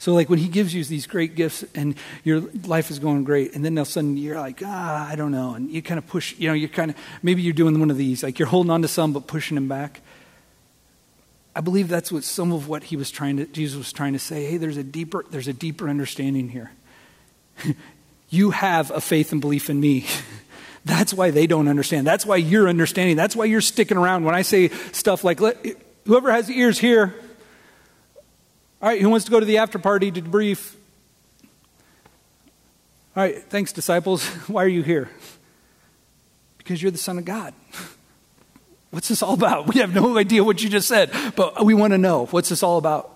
So, like when he gives you these great gifts and your life is going great, and then all of a sudden you're like, ah, I don't know. And you kind of push, you know, you're kind of, maybe you're doing one of these, like you're holding on to some but pushing them back. I believe that's what some of what he was trying to, Jesus was trying to say. Hey, there's a deeper, there's a deeper understanding here. you have a faith and belief in me. That's why they don't understand. That's why you're understanding. That's why you're sticking around. When I say stuff like, whoever has ears here, all right, who wants to go to the after party to debrief? All right, thanks, disciples. Why are you here? Because you're the Son of God. What's this all about? We have no idea what you just said, but we want to know. What's this all about?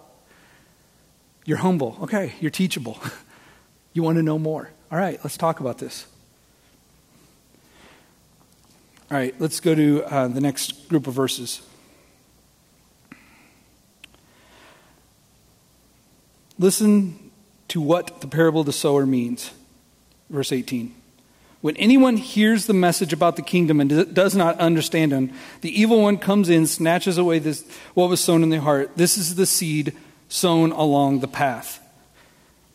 You're humble. Okay, you're teachable. You want to know more. All right, let's talk about this. All right, let's go to uh, the next group of verses. Listen to what the parable of the sower means. Verse 18. When anyone hears the message about the kingdom and does not understand him, the evil one comes in, snatches away this, what was sown in the heart. This is the seed sown along the path.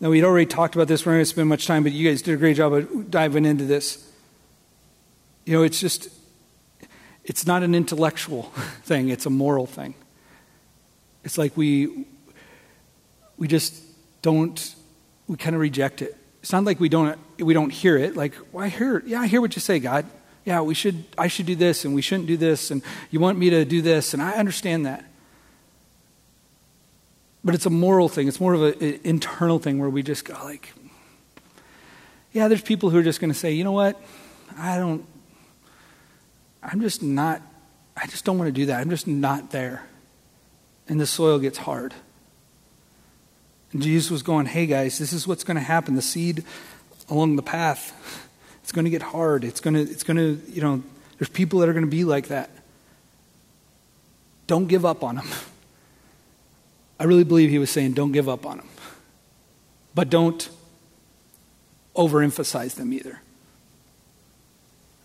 Now, we'd already talked about this. We're not going to spend much time, but you guys did a great job of diving into this. You know, it's just, it's not an intellectual thing, it's a moral thing. It's like we, we just don't, we kind of reject it. It's not like we don't, we don't hear it. Like, well, I hear, yeah, I hear what you say, God. Yeah, we should, I should do this and we shouldn't do this and you want me to do this and I understand that. But it's a moral thing. It's more of an internal thing where we just go like, yeah, there's people who are just going to say, you know what? I don't, I'm just not, I just don't want to do that. I'm just not there. And the soil gets hard. And Jesus was going, hey guys, this is what's going to happen. The seed along the path, it's going to get hard. It's going to, it's going to, you know, there's people that are going to be like that. Don't give up on them. I really believe he was saying, don't give up on them. But don't overemphasize them either.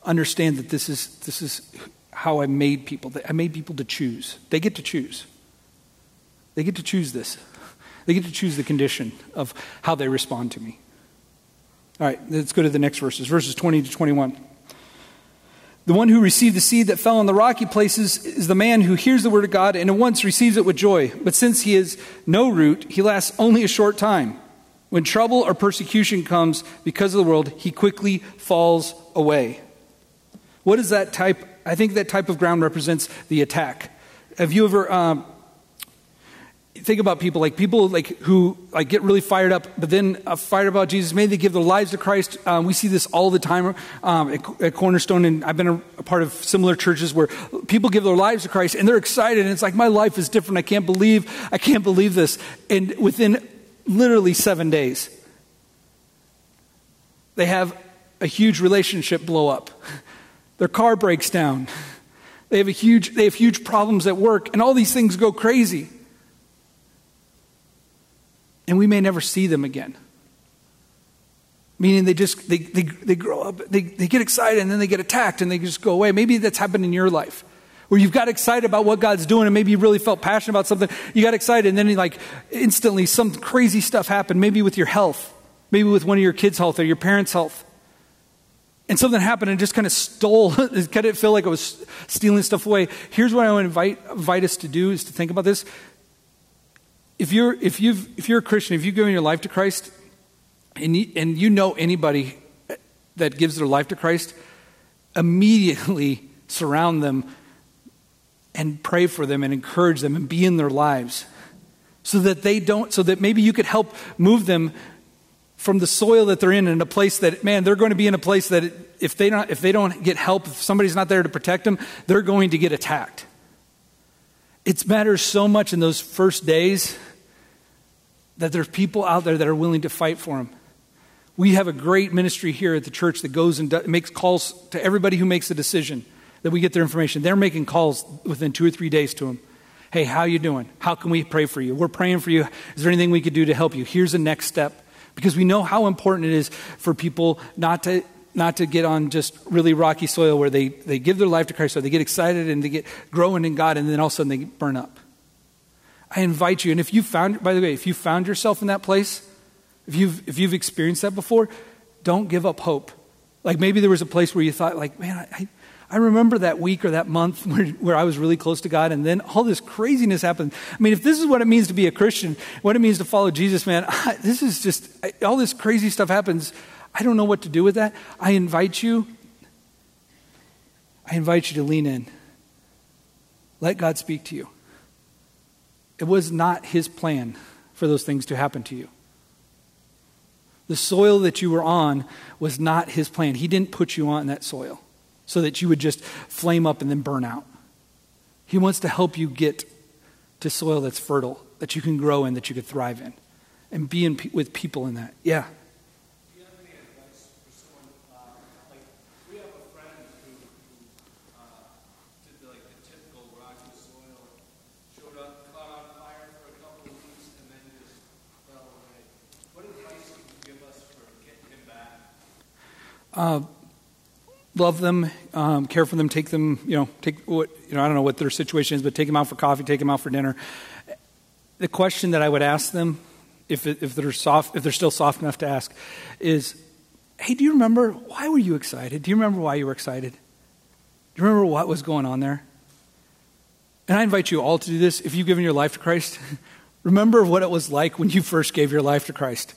Understand that this is, this is how I made people. I made people to choose. They get to choose. They get to choose this. They get to choose the condition of how they respond to me. All right, let's go to the next verses, verses 20 to 21. The one who received the seed that fell on the rocky places is the man who hears the word of God and at once receives it with joy. But since he has no root, he lasts only a short time. When trouble or persecution comes because of the world, he quickly falls away. What is that type? I think that type of ground represents the attack. Have you ever um, think about people like people like who like get really fired up but then uh, fired about jesus. Maybe they give their lives to christ. Um, we see this all the time um, at, at, cornerstone and i've been a, a, part of similar churches where people give their lives to christ and they're excited and it's like my life is different. I can't believe i can't believe this. And within literally seven days they have a huge relationship blow up. Their car breaks down. They have a huge they have huge problems at work and all these things go crazy and we may never see them again. Meaning they just they, they, they grow up, they, they get excited and then they get attacked and they just go away. Maybe that's happened in your life. Where you've got excited about what God's doing and maybe you really felt passionate about something. You got excited and then like instantly some crazy stuff happened, maybe with your health, maybe with one of your kids' health or your parents' health. And something happened and just kind of stole, it kind of feel like it was stealing stuff away. Here's what I want to invite, invite us to do is to think about this if you're, if, you've, if you're a Christian, if you've given your life to Christ, and you, and you know anybody that gives their life to Christ, immediately surround them, and pray for them and encourage them and be in their lives so that they don't, so that maybe you could help move them from the soil that they're in in a place that, man, they're going to be in a place that if they don't, if they don't get help, if somebody's not there to protect them, they're going to get attacked. It matters so much in those first days that there's people out there that are willing to fight for them. We have a great ministry here at the church that goes and makes calls to everybody who makes a decision that we get their information. They're making calls within two or three days to them. Hey, how you doing? How can we pray for you? We're praying for you. Is there anything we could do to help you? Here's the next step. Because we know how important it is for people not to not to get on just really rocky soil where they, they give their life to Christ, or they get excited and they get growing in God, and then all of a sudden they burn up. I invite you, and if you found, by the way, if you found yourself in that place, if you've, if you've experienced that before, don't give up hope. Like maybe there was a place where you thought, like, man, I, I remember that week or that month where, where I was really close to God, and then all this craziness happened. I mean, if this is what it means to be a Christian, what it means to follow Jesus, man, I, this is just, I, all this crazy stuff happens. I don't know what to do with that. I invite you, I invite you to lean in. Let God speak to you. It was not His plan for those things to happen to you. The soil that you were on was not His plan. He didn't put you on that soil so that you would just flame up and then burn out. He wants to help you get to soil that's fertile, that you can grow in, that you could thrive in, and be in, with people in that. Yeah. Uh, love them, um, care for them, take them, you know, take what, you know, I don't know what their situation is, but take them out for coffee, take them out for dinner. The question that I would ask them, if, if they're soft, if they're still soft enough to ask, is, hey, do you remember, why were you excited? Do you remember why you were excited? Do you remember what was going on there? And I invite you all to do this. If you've given your life to Christ, remember what it was like when you first gave your life to Christ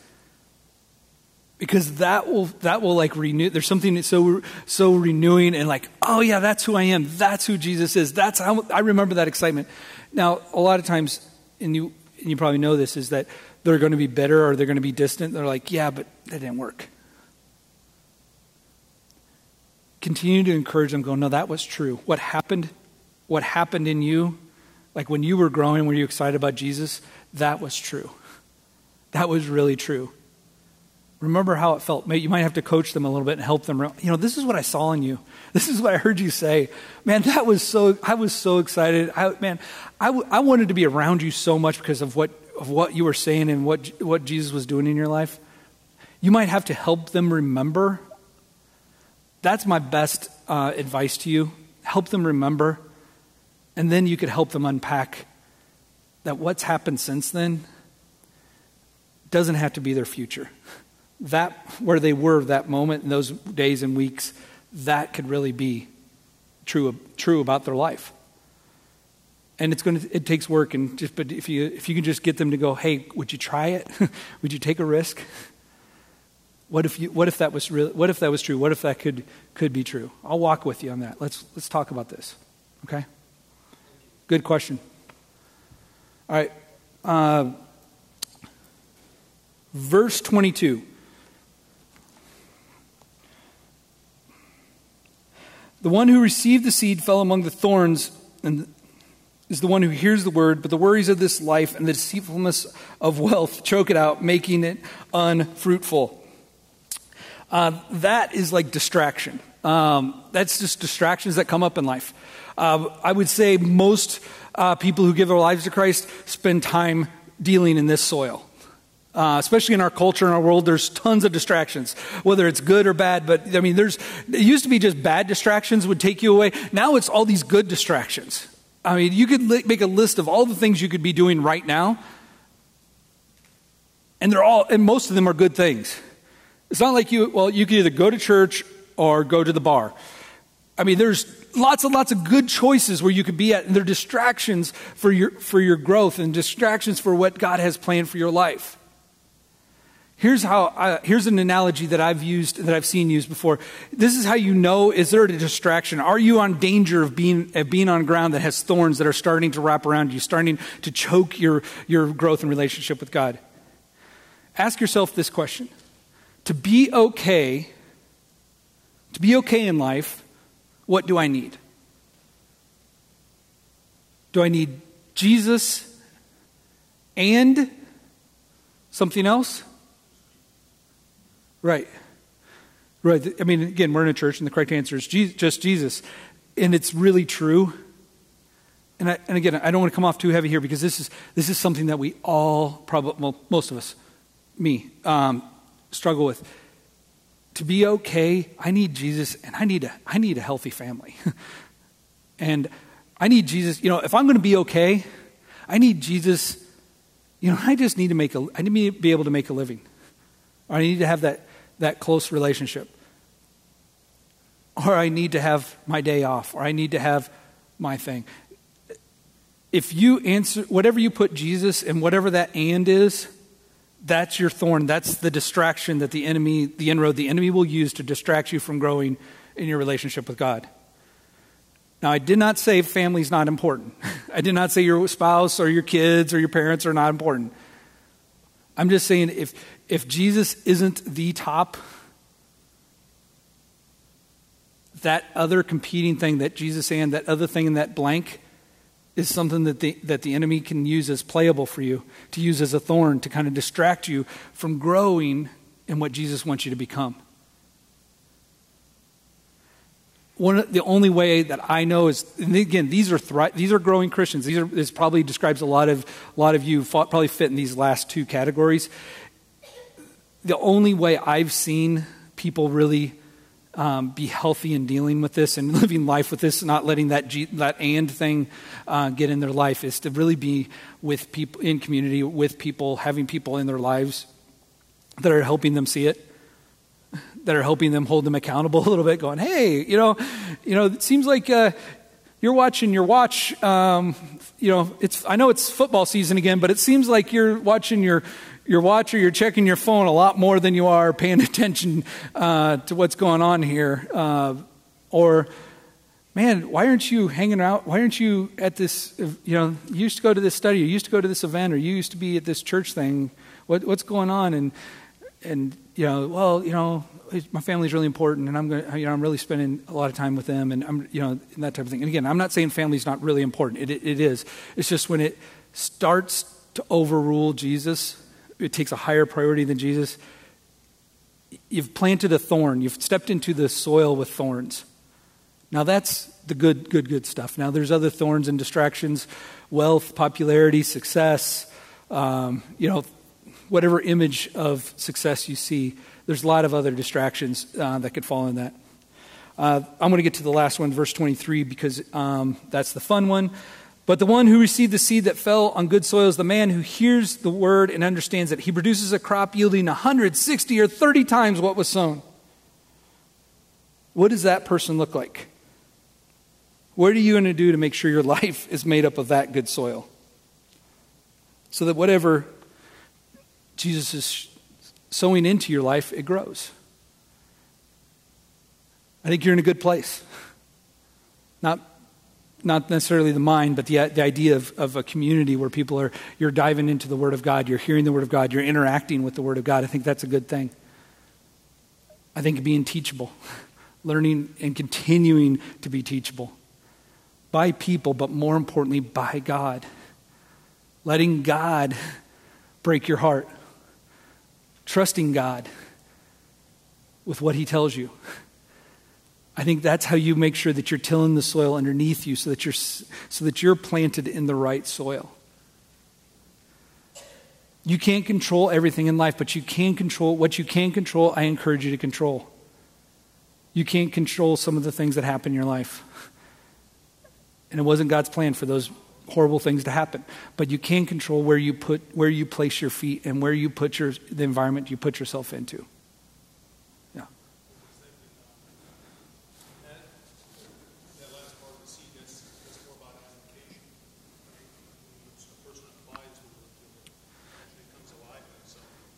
because that will that will like renew there's something so so renewing and like oh yeah that's who i am. That's who jesus is. That's how i remember that excitement. Now a lot of times and you and you probably know this is that they're going to be bitter or they're going to be distant. They're like yeah but that didn't work. Continue to encourage them go no that was true. What happened what happened in you like when you were growing were you excited about jesus that was true. That was really true Remember how it felt. You might have to coach them a little bit and help them. You know, this is what I saw in you. This is what I heard you say. Man, that was so, I was so excited. I, man, I, w- I wanted to be around you so much because of what, of what you were saying and what, what Jesus was doing in your life. You might have to help them remember. That's my best uh, advice to you. Help them remember. And then you could help them unpack that what's happened since then doesn't have to be their future that where they were that moment in those days and weeks, that could really be true, true about their life. And it's going to, it takes work. And just, but if you, if you can just get them to go, hey, would you try it? would you take a risk? What if, you, what if that was real, what if that was true? What if that could, could be true? I'll walk with you on that. Let's, let's talk about this. Okay? Good question. All right. Uh, verse 22. The one who received the seed fell among the thorns and is the one who hears the word, but the worries of this life and the deceitfulness of wealth choke it out, making it unfruitful. Uh, that is like distraction. Um, that's just distractions that come up in life. Uh, I would say most uh, people who give their lives to Christ spend time dealing in this soil. Uh, especially in our culture and our world, there's tons of distractions, whether it's good or bad. But I mean, there's it used to be just bad distractions would take you away. Now it's all these good distractions. I mean, you could li- make a list of all the things you could be doing right now, and they're all, and most of them are good things. It's not like you, well, you could either go to church or go to the bar. I mean, there's lots and lots of good choices where you could be at, and they're distractions for your, for your growth and distractions for what God has planned for your life. Here's how. I, here's an analogy that I've used that I've seen used before. This is how you know: is there a distraction? Are you on danger of being of being on ground that has thorns that are starting to wrap around you, starting to choke your your growth and relationship with God? Ask yourself this question: To be okay, to be okay in life, what do I need? Do I need Jesus and something else? Right. Right. I mean, again, we're in a church, and the correct answer is just Jesus. And it's really true. And, I, and again, I don't want to come off too heavy here because this is, this is something that we all, probably, well, most of us, me, um, struggle with. To be okay, I need Jesus, and I need a, I need a healthy family. and I need Jesus, you know, if I'm going to be okay, I need Jesus, you know, I just need to make a, I need to be able to make a living. I need to have that that close relationship. Or I need to have my day off, or I need to have my thing. If you answer, whatever you put Jesus and whatever that and is, that's your thorn. That's the distraction that the enemy, the inroad the enemy will use to distract you from growing in your relationship with God. Now, I did not say family's not important. I did not say your spouse or your kids or your parents are not important. I'm just saying if, if Jesus isn't the top, that other competing thing, that Jesus and that other thing in that blank, is something that the, that the enemy can use as playable for you, to use as a thorn, to kind of distract you from growing in what Jesus wants you to become. one the only way that I know is again these are thri- these are growing Christians. These are this probably describes a lot of a lot of you probably fit in these last two categories. The only way I've seen people really um, be healthy in dealing with this and living life with this, not letting that G, that and thing uh, get in their life, is to really be with people in community with people, having people in their lives that are helping them see it that are helping them hold them accountable a little bit, going, "Hey, you know, you know, it seems like uh, you're watching your watch. Um, you know, it's I know it's football season again, but it seems like you're watching your your watch or you're checking your phone a lot more than you are paying attention uh, to what's going on here. Uh, or, man, why aren't you hanging out? Why aren't you at this? You know, you used to go to this study, you used to go to this event, or you used to be at this church thing. What, what's going on? And and you know, well, you know, my family's really important, and I'm going, you know, I'm really spending a lot of time with them, and I'm, you know, that type of thing. And again, I'm not saying family's not really important. It, it, it is. It's just when it starts to overrule Jesus, it takes a higher priority than Jesus. You've planted a thorn. You've stepped into the soil with thorns. Now that's the good, good, good stuff. Now there's other thorns and distractions: wealth, popularity, success. Um, you know, whatever image of success you see, there's a lot of other distractions uh, that could fall in that. Uh, I'm going to get to the last one, verse 23, because um, that's the fun one. But the one who received the seed that fell on good soil is the man who hears the word and understands it. He produces a crop yielding 160 or 30 times what was sown. What does that person look like? What are you going to do to make sure your life is made up of that good soil? So that whatever Jesus is sowing into your life, it grows. I think you're in a good place. Not, not necessarily the mind, but the, the idea of, of a community where people are, you're diving into the Word of God, you're hearing the Word of God, you're interacting with the Word of God. I think that's a good thing. I think being teachable, learning and continuing to be teachable by people, but more importantly, by God. Letting God break your heart trusting God with what He tells you. I think that's how you make sure that you're tilling the soil underneath you so that you're, so that you're planted in the right soil. You can't control everything in life, but you can control what you can control. I encourage you to control. You can't control some of the things that happen in your life. And it wasn't God's plan for those horrible things to happen. But you can control where you put where you place your feet and where you put your the environment you put yourself into.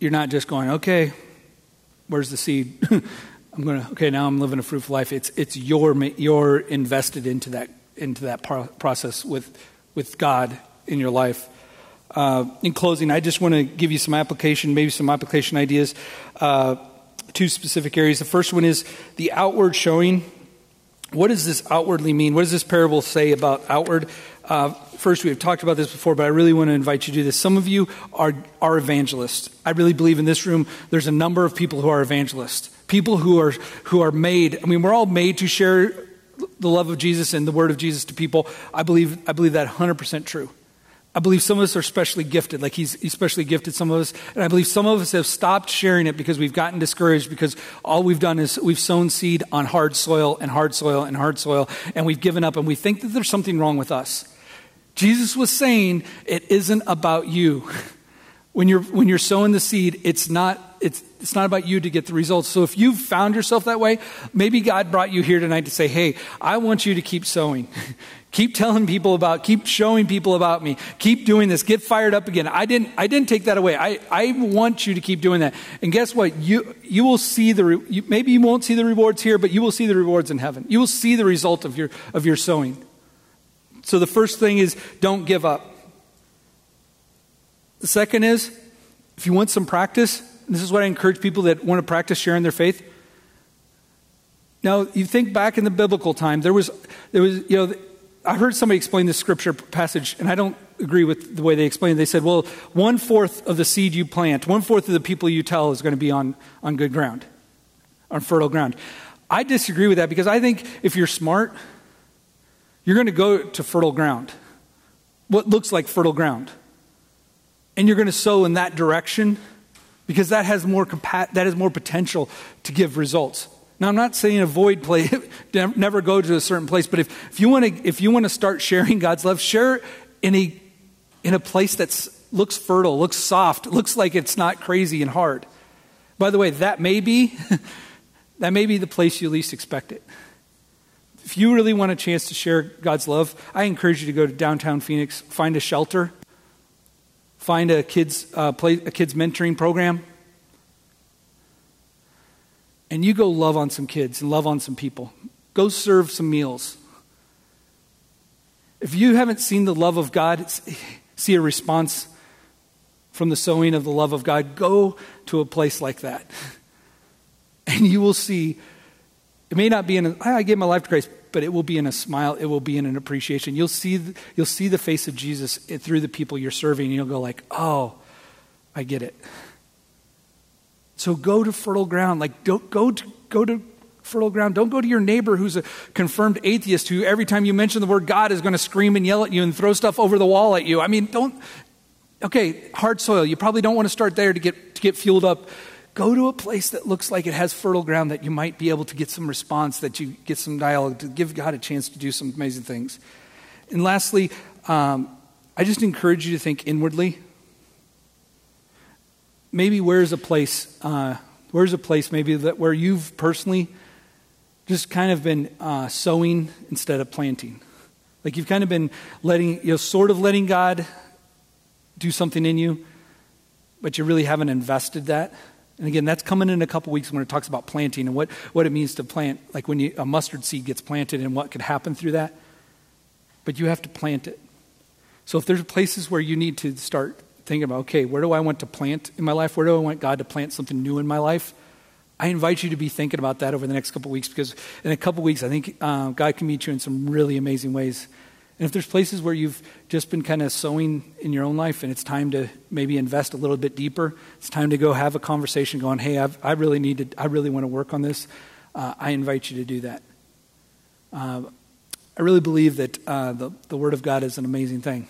you're not just going, okay, where's the seed? I'm going to, okay, now I'm living a fruitful life. It's, it's your, you're invested into that, into that pro- process with, with God in your life. Uh, in closing, I just want to give you some application, maybe some application ideas. Uh, two specific areas. The first one is the outward showing. What does this outwardly mean? What does this parable say about outward? Uh, first, we've talked about this before, but I really want to invite you to do this. Some of you are, are evangelists. I really believe in this room there's a number of people who are evangelists. People who are, who are made, I mean, we're all made to share the love of Jesus and the word of Jesus to people. I believe, I believe that 100% true. I believe some of us are specially gifted, like he's especially gifted some of us. And I believe some of us have stopped sharing it because we've gotten discouraged because all we've done is we've sown seed on hard soil and hard soil and hard soil, and we've given up and we think that there's something wrong with us. Jesus was saying it isn't about you. When you're, when you're sowing the seed, it's not, it's, it's not about you to get the results. So if you've found yourself that way, maybe God brought you here tonight to say, hey, I want you to keep sowing. keep telling people about, keep showing people about me. Keep doing this. Get fired up again. I didn't, I didn't take that away. I, I want you to keep doing that. And guess what? You, you will see the, re, you, maybe you won't see the rewards here, but you will see the rewards in heaven. You will see the result of your, of your sowing. So the first thing is don't give up. The second is if you want some practice, this is what I encourage people that want to practice sharing their faith. Now, you think back in the biblical time, there was, there was, you know, I heard somebody explain this scripture passage, and I don't agree with the way they explained it. They said, well, one fourth of the seed you plant, one fourth of the people you tell is going to be on, on good ground, on fertile ground. I disagree with that because I think if you're smart, you're going to go to fertile ground, what looks like fertile ground. And you're going to sow in that direction because that has more, compa- that has more potential to give results. Now, I'm not saying avoid play, never go to a certain place, but if, if you want to if you want to start sharing God's love, share in a in a place that looks fertile, looks soft, looks like it's not crazy and hard. By the way, that may be that may be the place you least expect it. If you really want a chance to share God's love, I encourage you to go to downtown Phoenix, find a shelter, find a kids uh, play, a kids mentoring program, and you go love on some kids and love on some people. Go serve some meals. If you haven't seen the love of God, see a response from the sowing of the love of God, go to a place like that. And you will see, it may not be in a, I gave my life to Christ, but it will be in a smile, it will be in an appreciation. You'll see, you'll see the face of Jesus through the people you're serving, and you'll go like, oh, I get it. So go to fertile ground. Like, don't go to, go to fertile ground. Don't go to your neighbor who's a confirmed atheist who every time you mention the word God is going to scream and yell at you and throw stuff over the wall at you. I mean, don't, okay, hard soil. You probably don't want to start there to get, to get fueled up. Go to a place that looks like it has fertile ground that you might be able to get some response, that you get some dialogue, to give God a chance to do some amazing things. And lastly, um, I just encourage you to think inwardly maybe where's a place, uh, where's a place maybe that where you've personally just kind of been uh, sowing instead of planting. Like you've kind of been letting, you know, sort of letting God do something in you, but you really haven't invested that. And again, that's coming in a couple weeks when it talks about planting and what, what it means to plant, like when you, a mustard seed gets planted and what could happen through that. But you have to plant it. So if there's places where you need to start thinking about, okay, where do I want to plant in my life? Where do I want God to plant something new in my life? I invite you to be thinking about that over the next couple weeks because in a couple weeks, I think uh, God can meet you in some really amazing ways. And if there's places where you've just been kind of sowing in your own life and it's time to maybe invest a little bit deeper, it's time to go have a conversation going, hey, I've, i really need to, I really want to work on this. Uh, I invite you to do that. Uh, I really believe that uh, the, the Word of God is an amazing thing.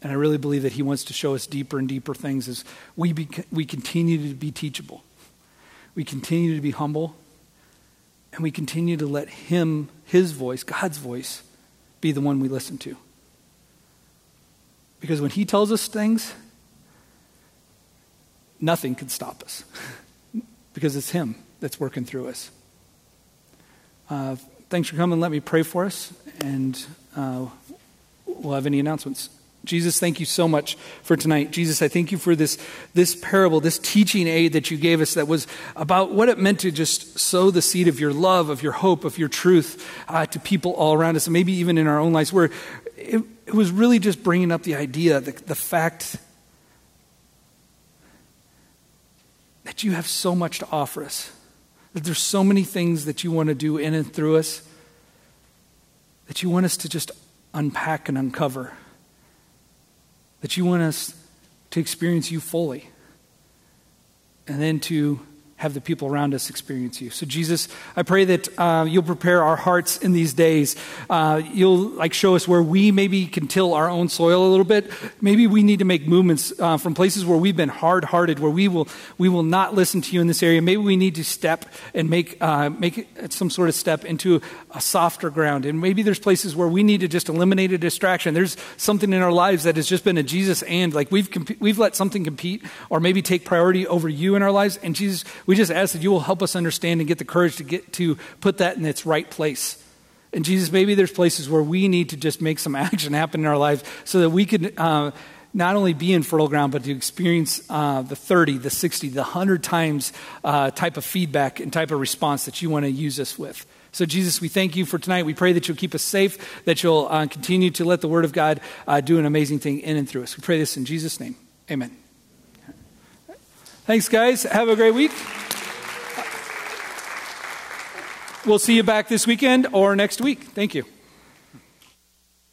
And I really believe that He wants to show us deeper and deeper things as we, be, we continue to be teachable. We continue to be humble. And we continue to let Him, His voice, God's voice, be the one we listen to. Because when He tells us things, nothing can stop us. because it's Him that's working through us. Uh, thanks for coming. Let me pray for us, and uh, we'll have any announcements. Jesus, thank you so much for tonight. Jesus, I thank you for this, this parable, this teaching aid that you gave us that was about what it meant to just sow the seed of your love, of your hope, of your truth uh, to people all around us, and maybe even in our own lives, where it, it was really just bringing up the idea, the, the fact that you have so much to offer us, that there's so many things that you want to do in and through us, that you want us to just unpack and uncover that you want us to experience you fully and then to have the people around us experience you. So, Jesus, I pray that uh, you'll prepare our hearts in these days. Uh, you'll like show us where we maybe can till our own soil a little bit. Maybe we need to make movements uh, from places where we've been hard-hearted, where we will we will not listen to you in this area. Maybe we need to step and make uh, make some sort of step into a softer ground. And maybe there's places where we need to just eliminate a distraction. There's something in our lives that has just been a Jesus and like we've comp- we've let something compete or maybe take priority over you in our lives. And Jesus, we just ask that you will help us understand and get the courage to get to put that in its right place. And Jesus, maybe there's places where we need to just make some action happen in our lives so that we could uh, not only be in fertile ground, but to experience uh, the 30, the 60, the 100 times uh, type of feedback and type of response that you want to use us with. So, Jesus, we thank you for tonight. We pray that you'll keep us safe, that you'll uh, continue to let the Word of God uh, do an amazing thing in and through us. We pray this in Jesus' name. Amen. Thanks, guys. Have a great week. We'll see you back this weekend or next week. Thank you.